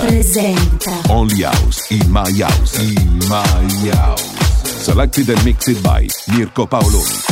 presenta. Presenta. Only House in My House. In My House. Selected and mixed by Mirko Paoloni.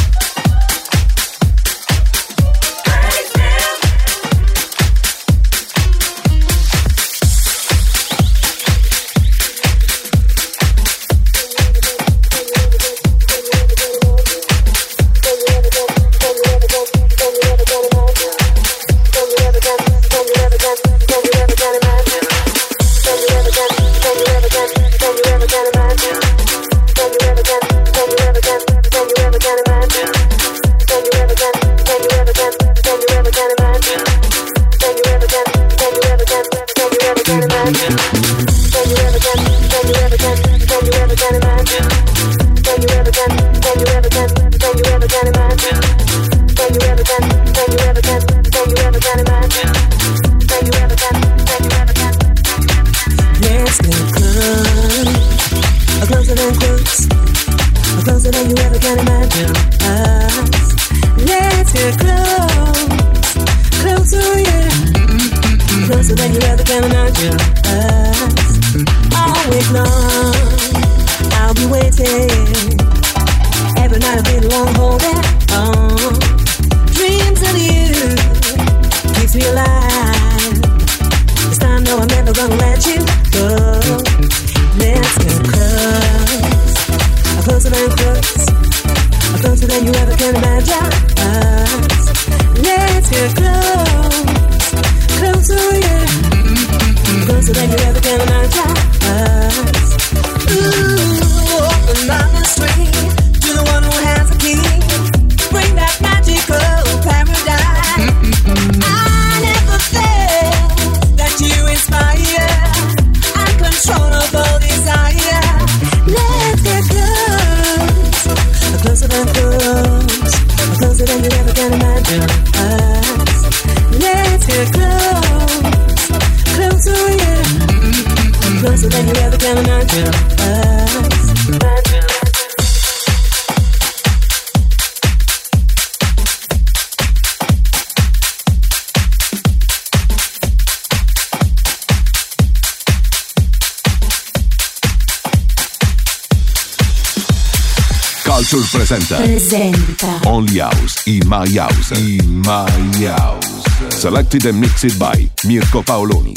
Only House in My House. In My House. Selected and mixed by Mirko Paoloni.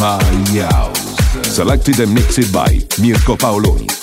My House. Selected and mixed by Mirko Paoloni.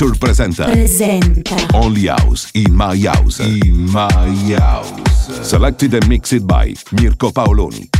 Culture presenta Presenta. Only House in My House. In My House. Selected and mixed by Mirko Paoloni.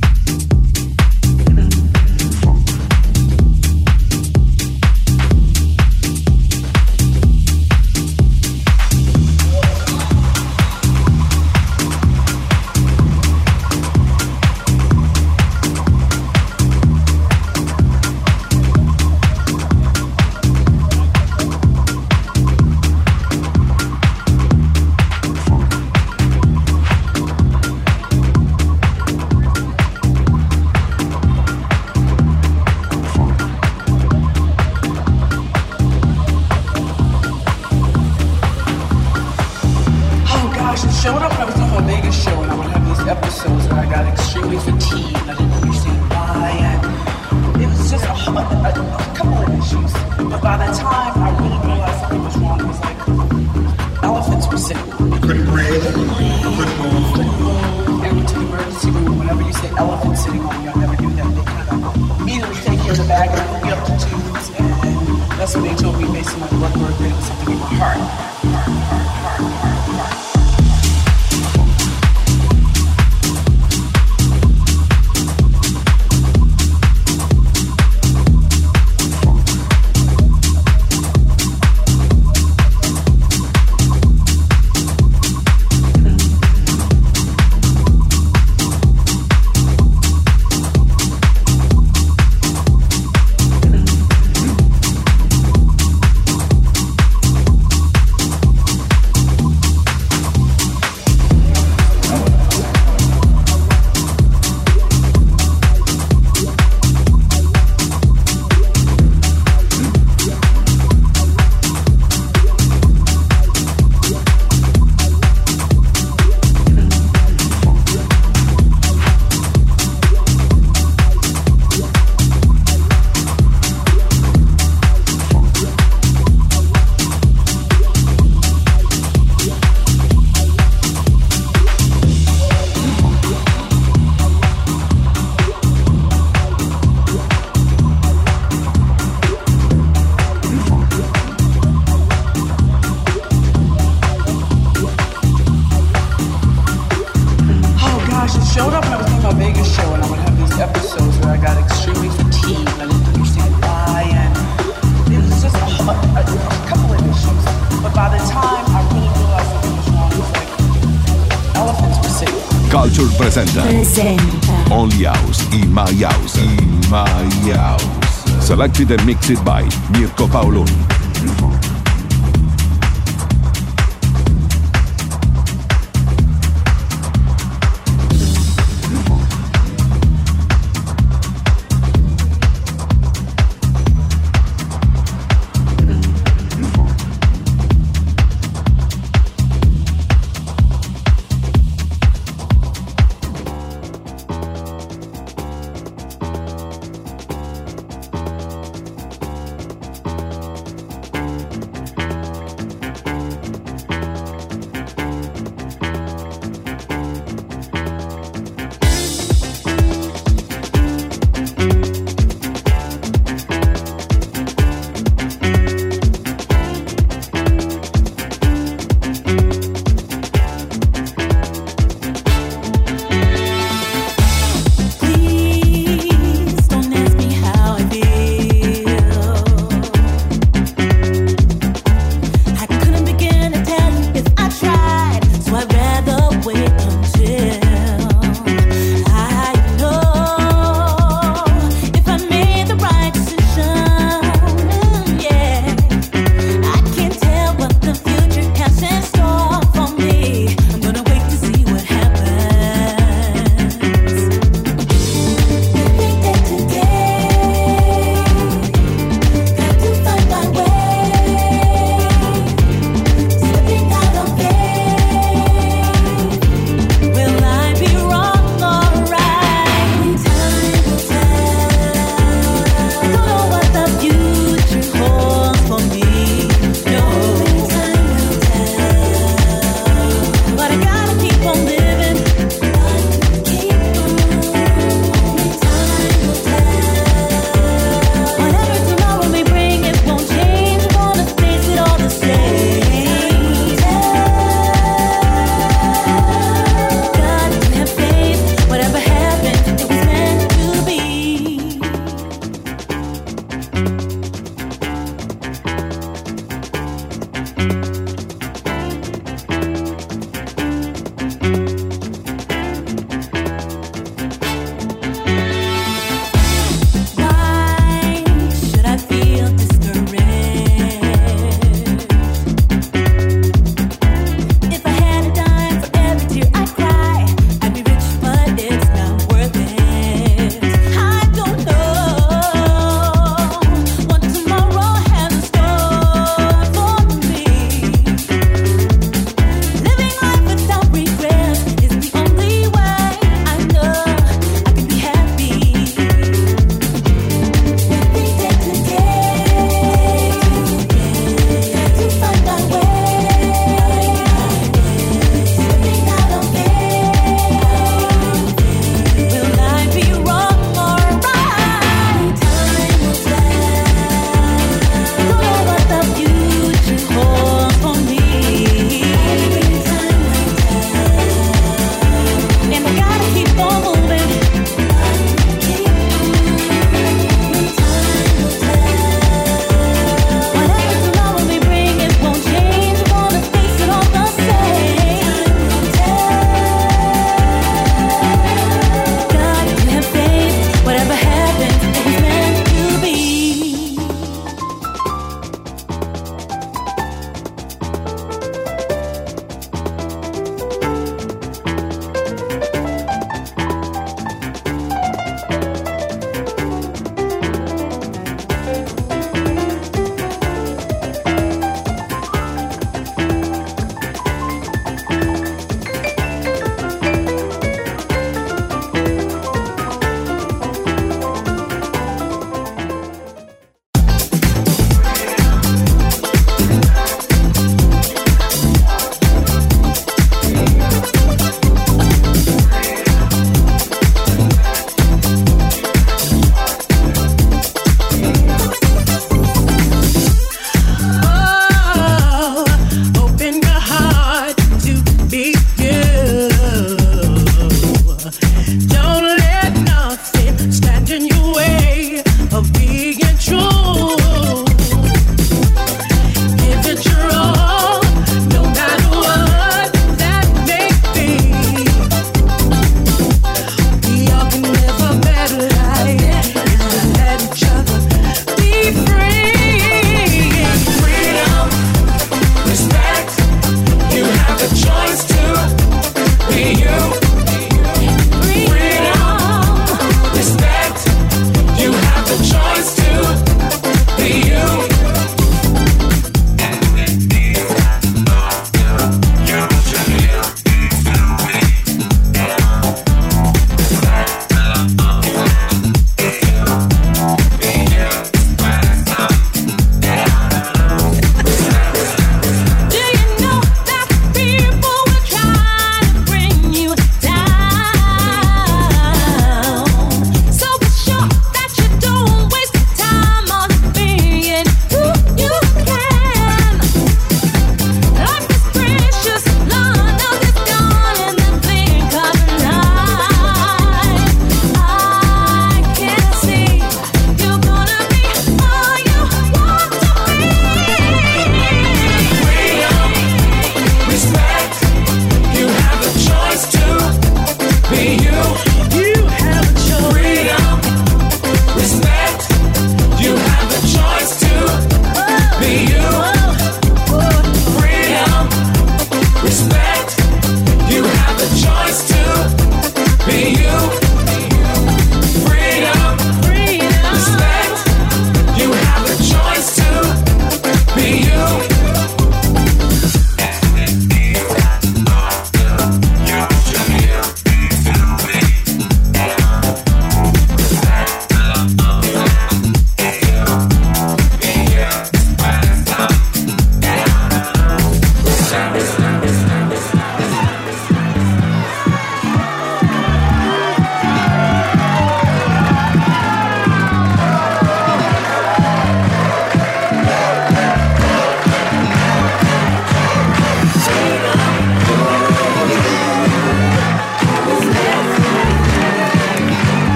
Presenta Presenta. Only House in My House. In My House. Selected and mixed by Mirko Paoloni.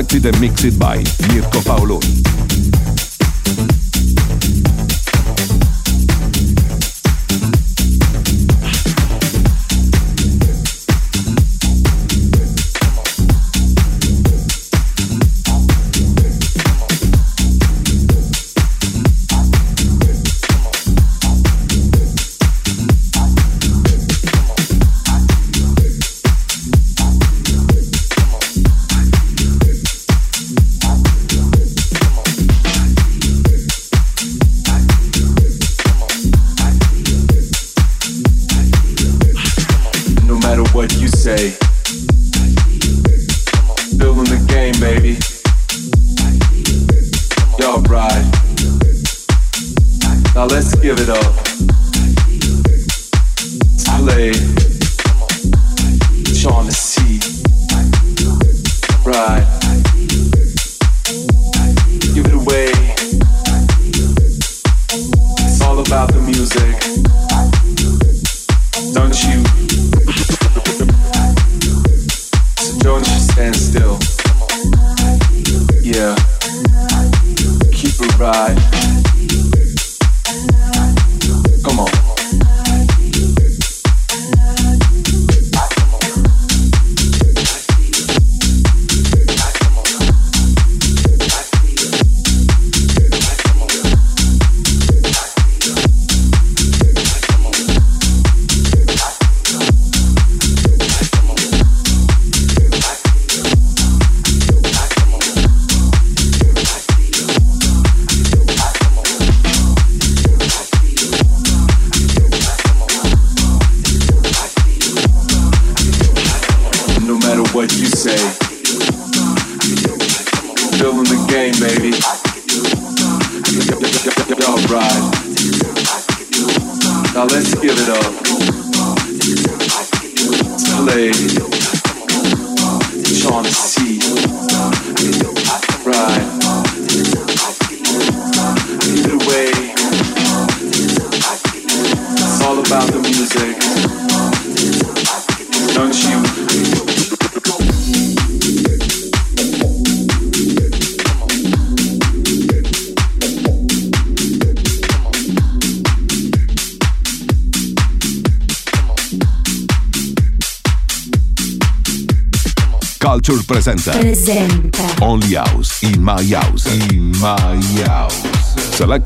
selected and mixed by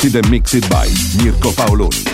Mixed and Mixed by Mirko Paoloni.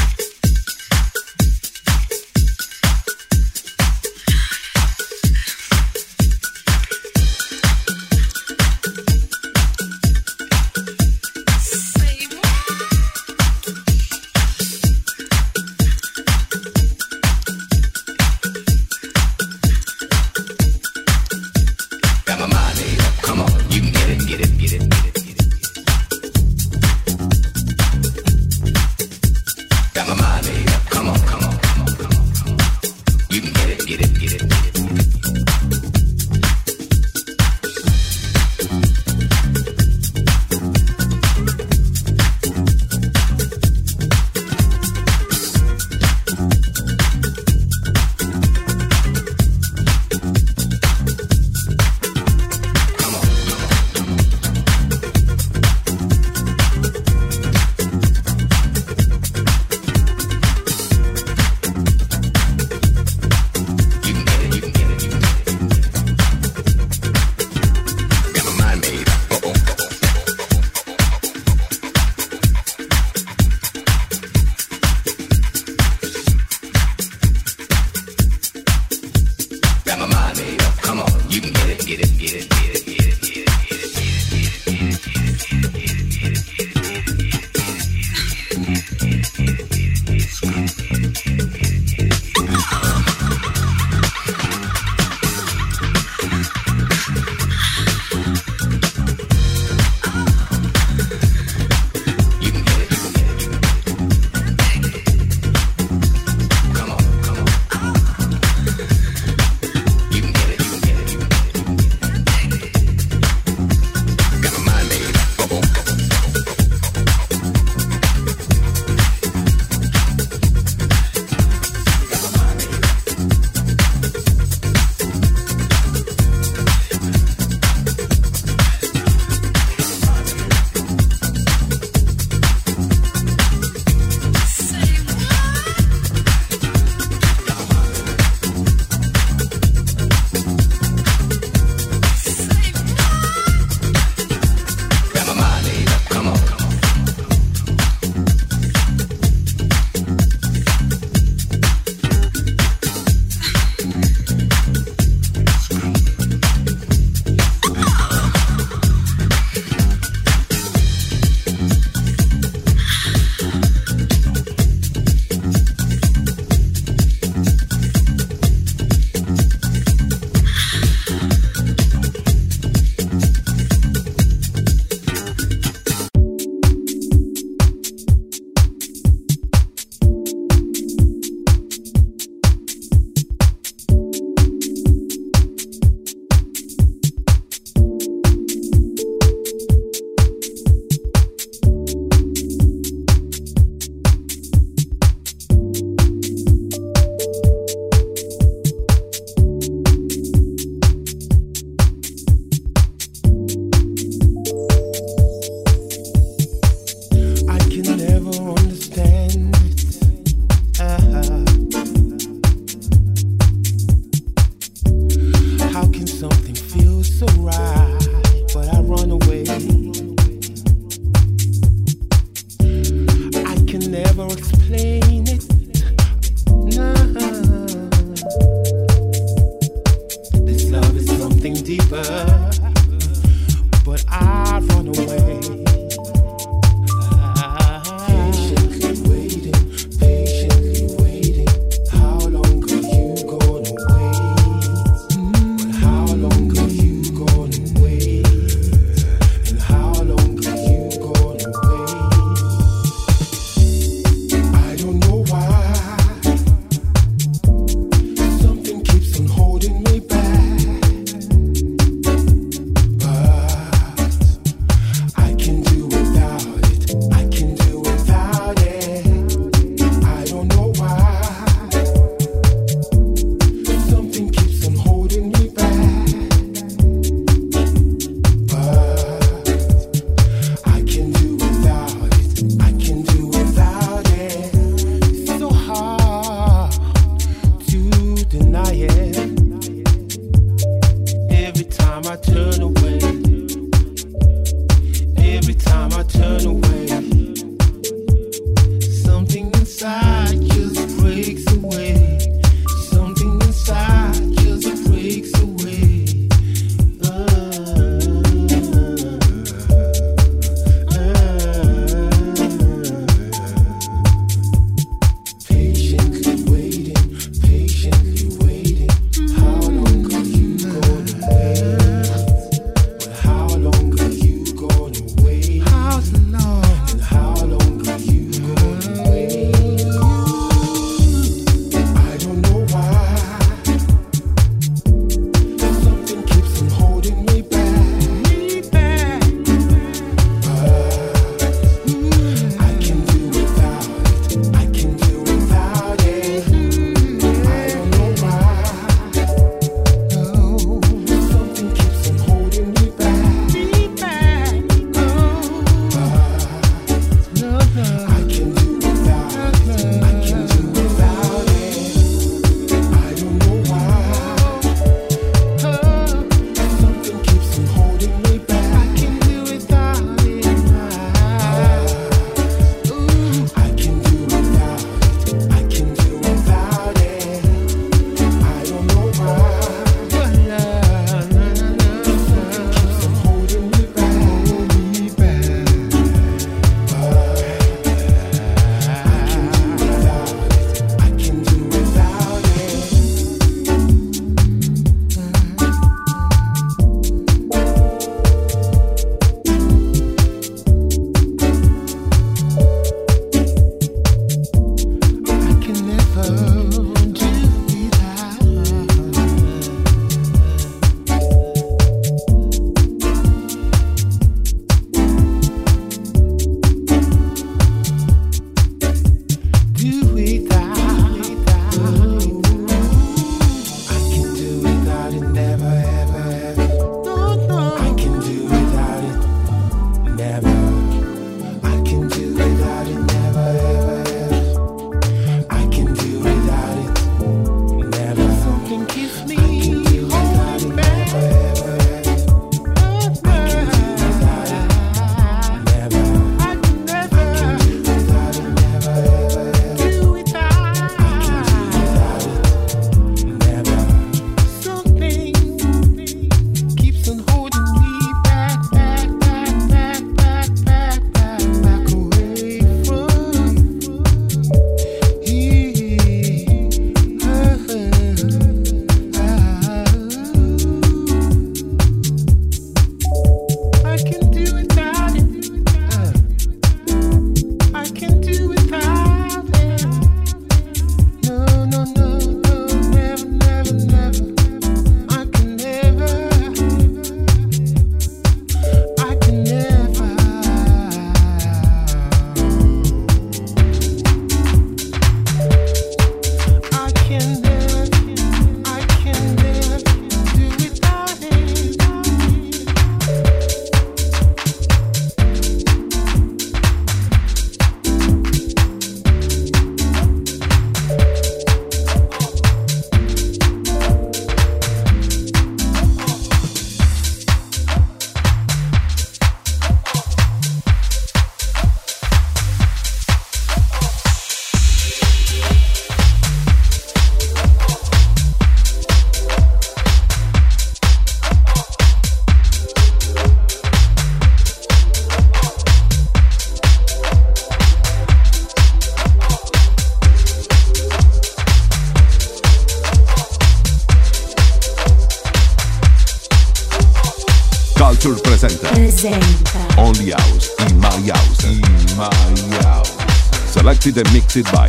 Selected and mixed by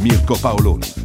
Mirko Paoloni.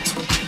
out.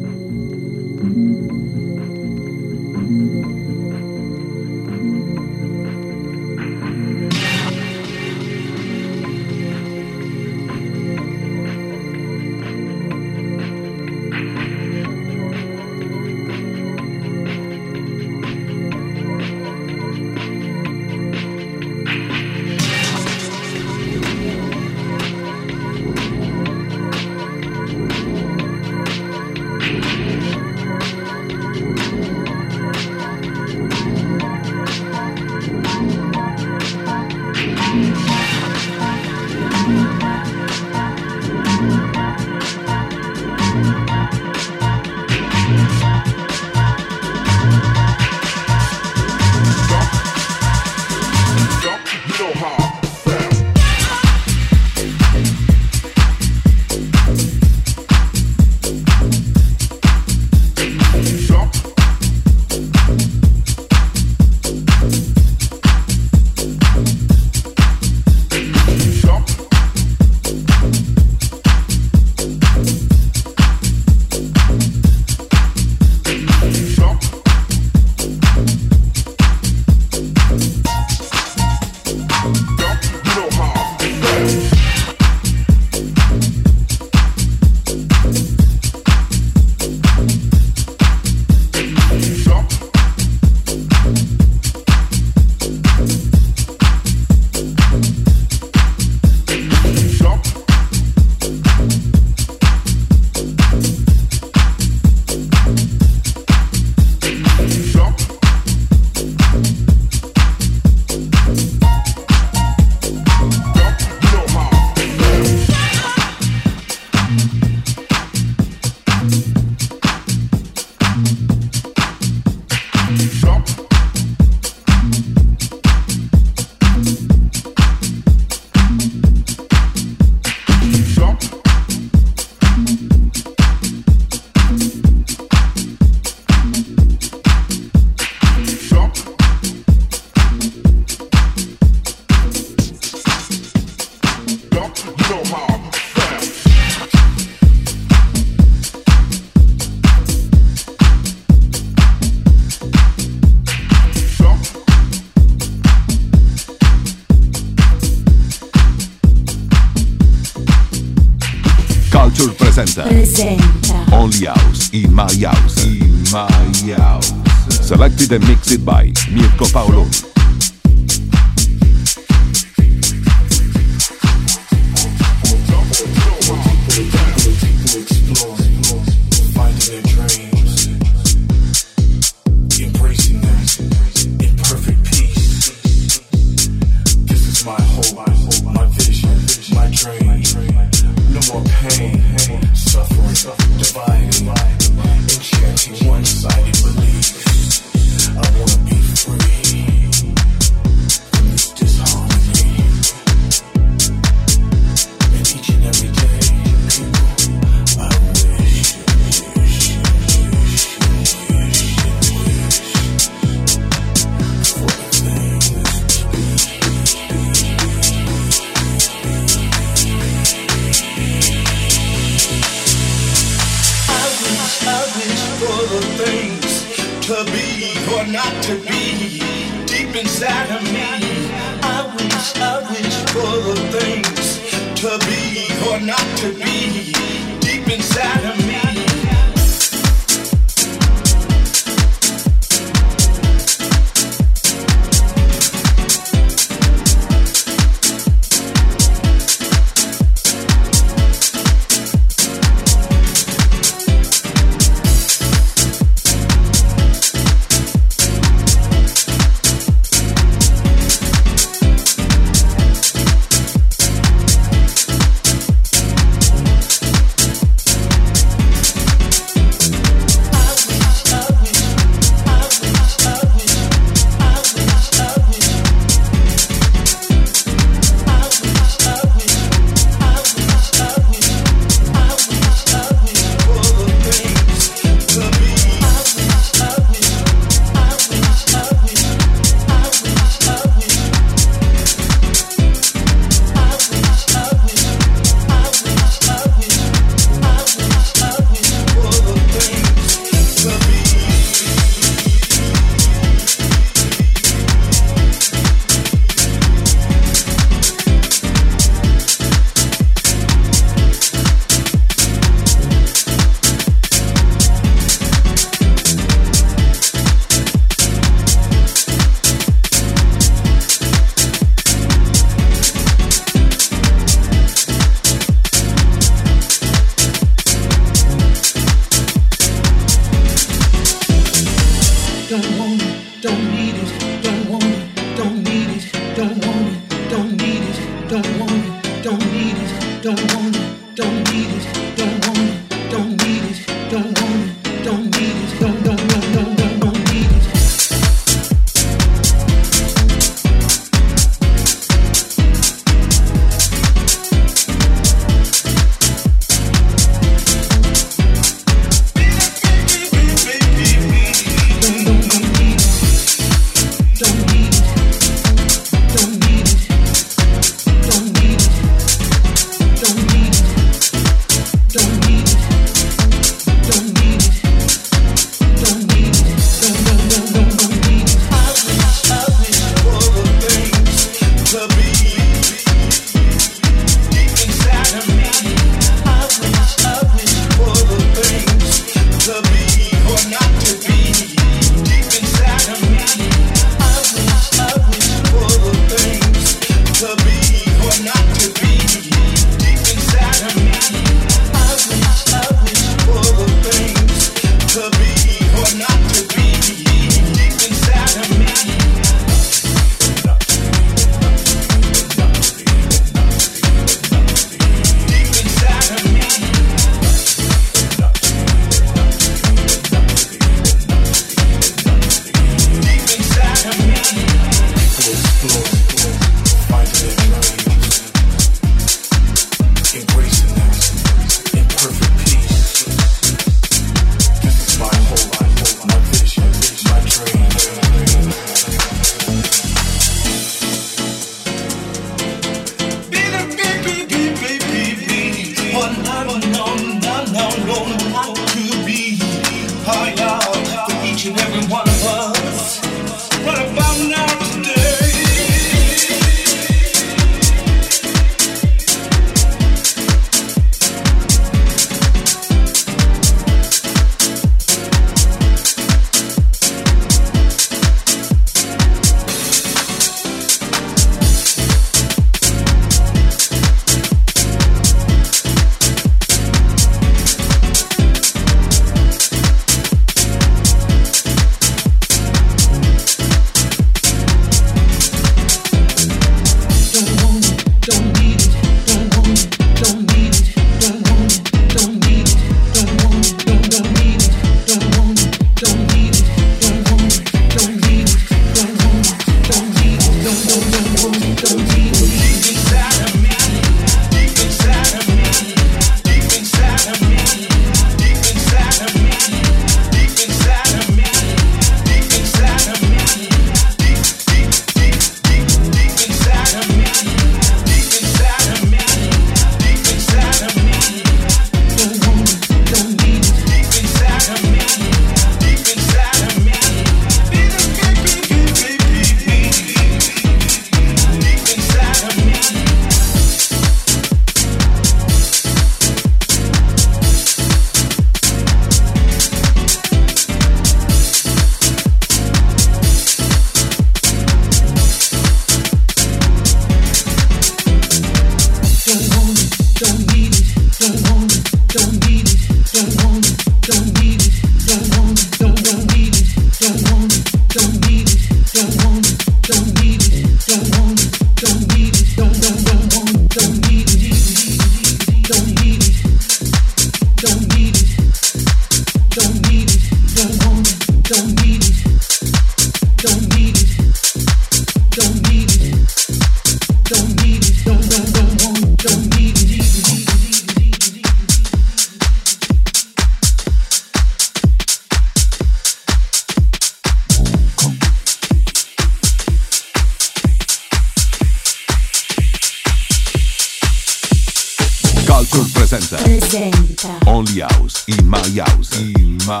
Culture presenta Presenta. Only House in My House. In My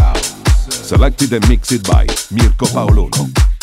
House. Selected and mixed by Mirko Paoloni.